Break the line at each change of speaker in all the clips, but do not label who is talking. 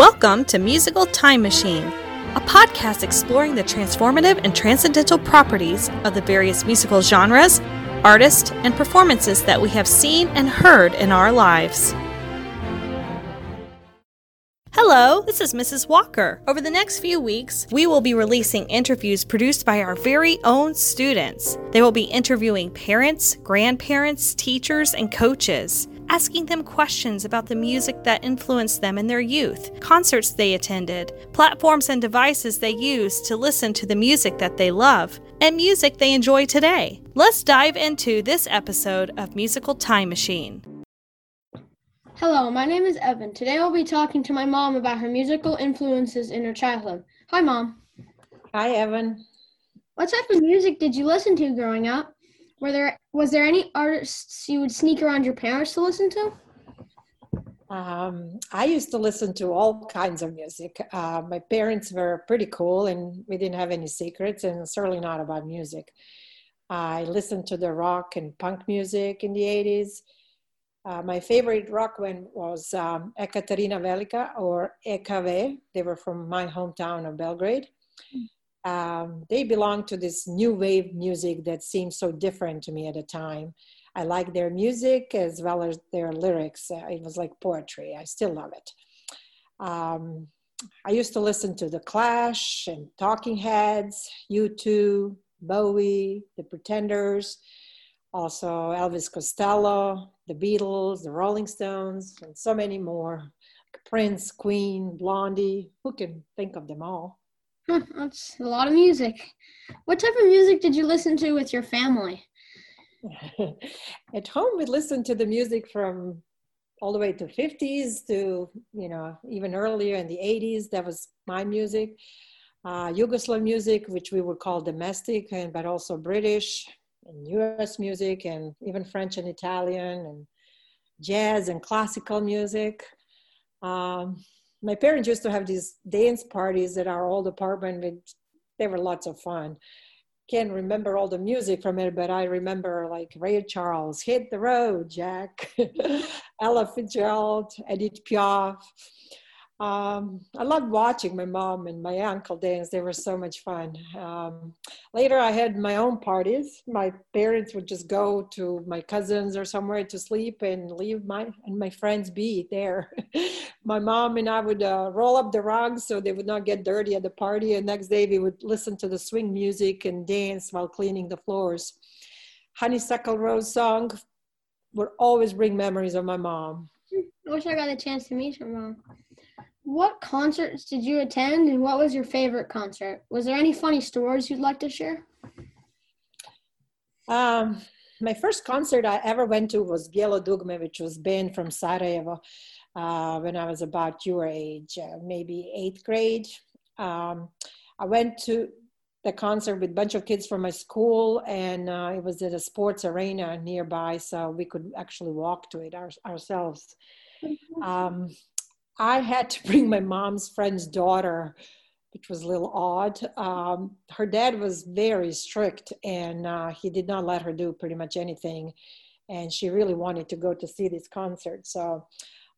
Welcome to Musical Time Machine, a podcast exploring the transformative and transcendental properties of the various musical genres, artists, and performances that we have seen and heard in our lives. Hello, this is Mrs. Walker. Over the next few weeks, we will be releasing interviews produced by our very own students. They will be interviewing parents, grandparents, teachers, and coaches asking them questions about the music that influenced them in their youth, concerts they attended, platforms and devices they used to listen to the music that they love, and music they enjoy today. Let's dive into this episode of Musical Time Machine.
Hello, my name is Evan. Today I'll be talking to my mom about her musical influences in her childhood. Hi, Mom.
Hi, Evan.
What type of music did you listen to growing up? Were there was there any artists you would sneak around your parents to listen to?
Um, I used to listen to all kinds of music. Uh, my parents were pretty cool, and we didn't have any secrets, and certainly not about music. I listened to the rock and punk music in the 80s. Uh, my favorite rock band was um, Ekatarina Velika or EKV. They were from my hometown of Belgrade um, they belong to this new wave music that seemed so different to me at the time. I like their music as well as their lyrics. Uh, it was like poetry. I still love it. Um, I used to listen to The Clash and Talking Heads, U2, Bowie, The Pretenders, also Elvis Costello, The Beatles, The Rolling Stones, and so many more. Prince, Queen, Blondie, who can think of them all?
That's a lot of music. What type of music did you listen to with your family?
At home, we listened to the music from all the way to 50s to, you know, even earlier in the 80s. That was my music. Uh, Yugoslav music, which we would call domestic, and but also British and U.S. music, and even French and Italian, and jazz and classical music. Um, my parents used to have these dance parties at our old apartment. With, they were lots of fun. Can't remember all the music from it, but I remember like Ray Charles, "Hit the Road," Jack, Ella Fitzgerald, Edith Piaf. Um, I loved watching my mom and my uncle dance. They were so much fun. Um, later, I had my own parties. My parents would just go to my cousins or somewhere to sleep and leave my and my friends be there. my mom and I would uh, roll up the rugs so they would not get dirty at the party. And next day, we would listen to the swing music and dance while cleaning the floors. Honeysuckle Rose song would always bring memories of my mom.
I wish I got a chance to meet your mom. What concerts did you attend and what was your favorite concert? Was there any funny stories you'd like to share?
Um, my first concert I ever went to was Bijelo Dugme, which was band from Sarajevo uh, when I was about your age, uh, maybe eighth grade. Um, I went to the concert with a bunch of kids from my school, and uh, it was at a sports arena nearby, so we could actually walk to it our, ourselves. Um, I had to bring my mom's friend's daughter, which was a little odd. Um, her dad was very strict and uh, he did not let her do pretty much anything. And she really wanted to go to see this concert. So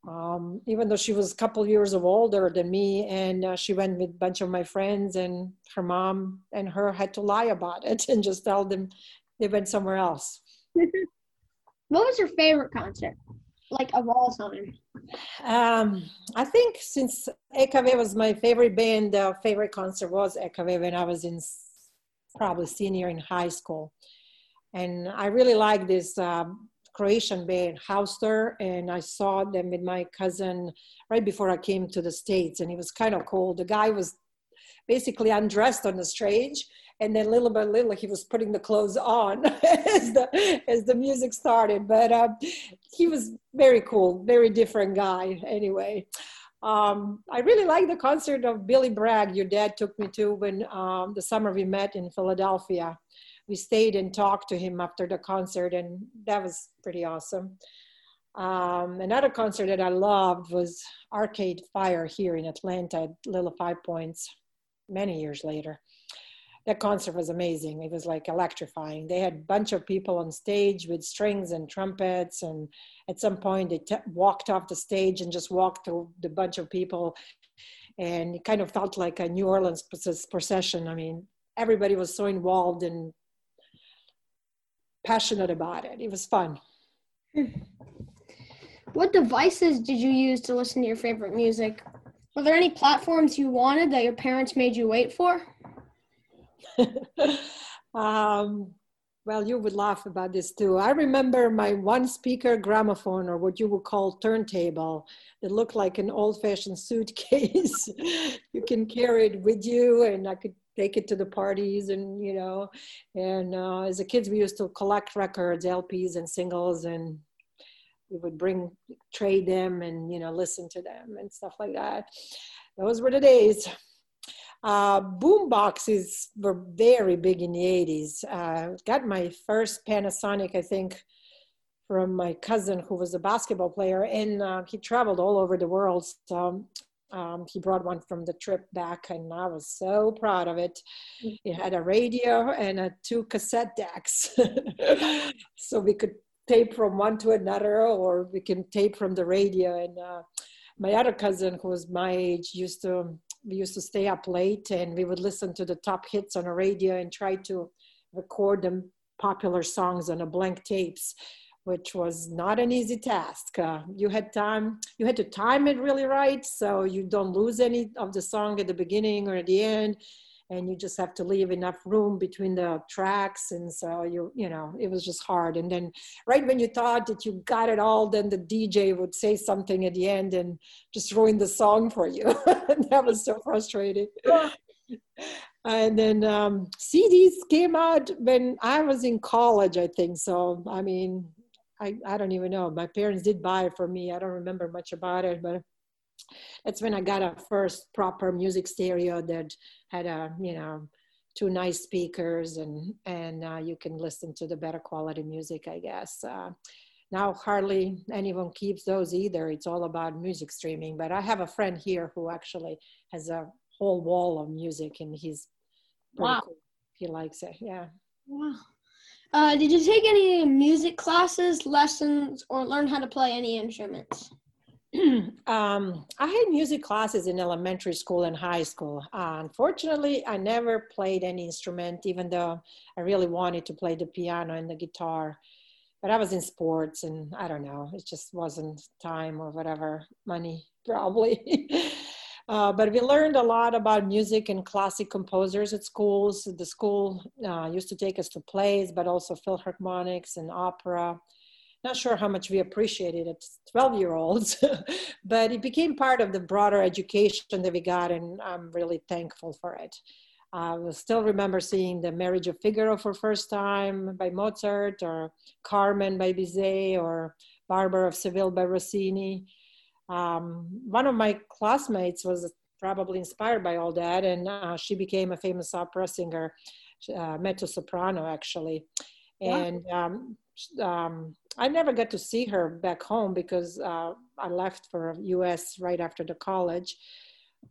um, even though she was a couple years of older than me and uh, she went with a bunch of my friends and her mom and her had to lie about it and just tell them they went somewhere else.
what was your favorite concert? Like of all time?
Um, I think since EKV was my favorite band, the favorite concert was EKV when I was in probably senior in high school. And I really like this um, Croatian band, Haustor, and I saw them with my cousin right before I came to the States, and it was kind of cool. The guy was basically undressed on the stage and then little by little he was putting the clothes on as the as the music started but uh, he was very cool very different guy anyway um, I really like the concert of Billy Bragg. Your dad took me to when um, the summer we met in Philadelphia. We stayed and talked to him after the concert, and that was pretty awesome. Um, another concert that I loved was Arcade Fire here in Atlanta at Little Five Points many years later that concert was amazing. It was like electrifying. They had a bunch of people on stage with strings and trumpets, and at some point they t- walked off the stage and just walked through the bunch of people and it kind of felt like a New Orleans procession. I mean, everybody was so involved and passionate about it. It was fun. Hmm.
What devices did you use to listen to your favorite music? Were there any platforms you wanted that your parents made you wait for?
um, well, you would laugh about this too. I remember my one speaker gramophone, or what you would call turntable, that looked like an old fashioned suitcase. you can carry it with you, and I could take it to the parties and you know and uh, as a kids we used to collect records lps and singles and we would bring trade them and you know listen to them and stuff like that those were the days uh, boom boxes were very big in the 80s uh, got my first panasonic i think from my cousin who was a basketball player and uh, he traveled all over the world so um, he brought one from the trip back, and I was so proud of it. Mm. It had a radio and a two cassette decks, so we could tape from one to another, or we can tape from the radio. And uh, my other cousin, who was my age, used to we used to stay up late, and we would listen to the top hits on the radio and try to record them popular songs on a blank tapes which was not an easy task. Uh, you had time, you had to time it really right so you don't lose any of the song at the beginning or at the end. And you just have to leave enough room between the tracks. And so you, you know, it was just hard. And then right when you thought that you got it all, then the DJ would say something at the end and just ruin the song for you. that was so frustrating. and then um, CDs came out when I was in college, I think. So, I mean, I, I don't even know. My parents did buy it for me. I don't remember much about it, but that's when I got a first proper music stereo that had a, you know, two nice speakers and, and uh, you can listen to the better quality music, I guess. Uh, now hardly anyone keeps those either. It's all about music streaming, but I have a friend here who actually has a whole wall of music and he's wow. Cool. He likes it. Yeah.
Wow. Uh, did you take any music classes, lessons, or learn how to play any instruments?
um, I had music classes in elementary school and high school. Uh, unfortunately, I never played any instrument, even though I really wanted to play the piano and the guitar. But I was in sports, and I don't know, it just wasn't time or whatever, money probably. Uh, but we learned a lot about music and classic composers at schools. The school uh, used to take us to plays, but also philharmonics and opera. Not sure how much we appreciated it 12 year olds, but it became part of the broader education that we got, and I'm really thankful for it. I still remember seeing The Marriage of Figaro for first time by Mozart, or Carmen by Bizet, or Barber of Seville by Rossini um, one of my classmates was probably inspired by all that, and uh, she became a famous opera singer, uh, mezzo soprano actually. And um, um, I never got to see her back home because uh, I left for U.S. right after the college.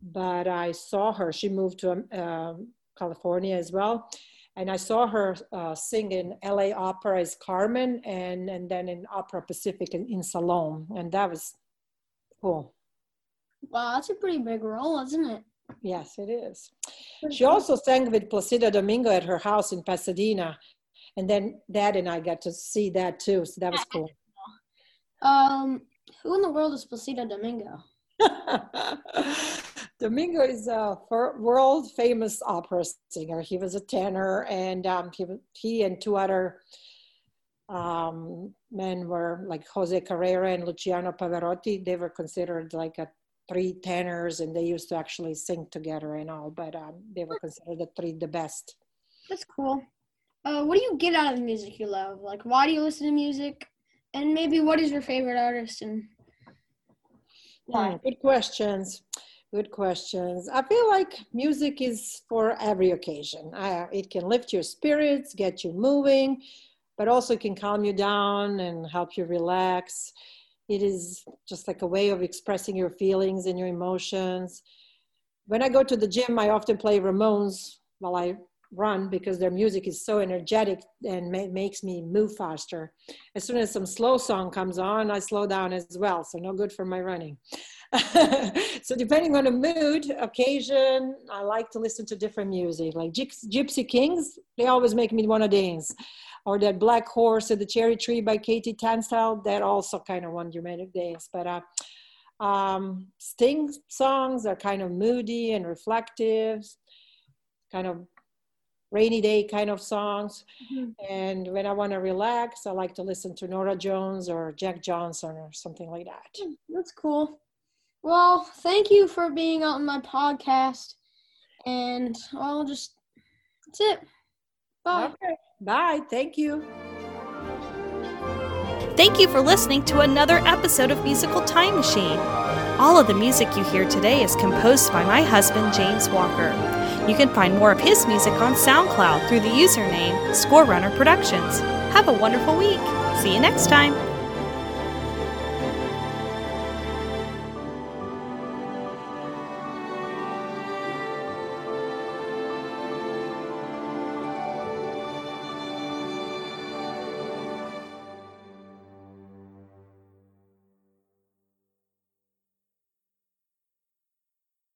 But I saw her. She moved to um, California as well, and I saw her uh, sing in LA Opera as Carmen, and and then in Opera Pacific in, in Salome, and that was Cool.
Wow, that's a pretty big role, isn't it?
Yes, it is. She also sang with Placido Domingo at her house in Pasadena. And then Dad and I got to see that too. So that was cool.
Um, who in the world is Placido Domingo?
Domingo is a world famous opera singer. He was a tenor, and um, he, he and two other um, men were like Jose Carrera and Luciano Pavarotti. They were considered like a three tenors and they used to actually sing together and all, but um, they were considered the three the best.
That's cool. Uh, what do you get out of the music you love? Like, why do you listen to music? And maybe what is your favorite artist and
why? good questions. Good questions. I feel like music is for every occasion. Uh, it can lift your spirits, get you moving, but also can calm you down and help you relax. It is just like a way of expressing your feelings and your emotions. When I go to the gym, I often play Ramones while I run because their music is so energetic and ma- makes me move faster. As soon as some slow song comes on, I slow down as well. So no good for my running. so depending on the mood, occasion, I like to listen to different music. Like Gypsy Kings, they always make me want to dance. Or that Black Horse and the Cherry Tree by KT Tunstall, that also kind of want you to dance. But uh, um, Sting songs are kind of moody and reflective, kind of rainy day kind of songs. Mm-hmm. And when I want to relax, I like to listen to Norah Jones or Jack Johnson or something like that.
Hmm, that's cool. Well, thank you for being on my podcast. And I'll just, that's it. Bye.
Okay. Bye. Thank you.
Thank you for listening to another episode of Musical Time Machine. All of the music you hear today is composed by my husband, James Walker. You can find more of his music on SoundCloud through the username Score Runner Productions. Have a wonderful week. See you next time.